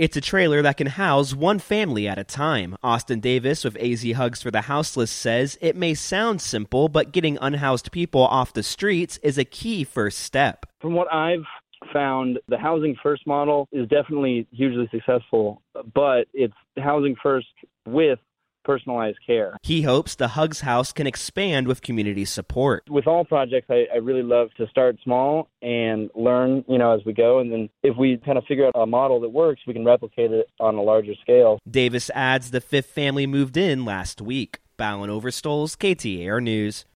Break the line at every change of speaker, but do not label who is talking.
It's a trailer that can house one family at a time. Austin Davis with AZ Hugs for the Houseless says it may sound simple, but getting unhoused people off the streets is a key first step.
From what I've found the housing first model is definitely hugely successful, but it's housing first with personalized care.
He hopes the Hugs House can expand with community support.
With all projects, I, I, really love to start small and learn, you know, as we go. And then if we kind of figure out a model that works, we can replicate it on a larger scale.
Davis adds the fifth family moved in last week. Balin Overstolz, KTAR News.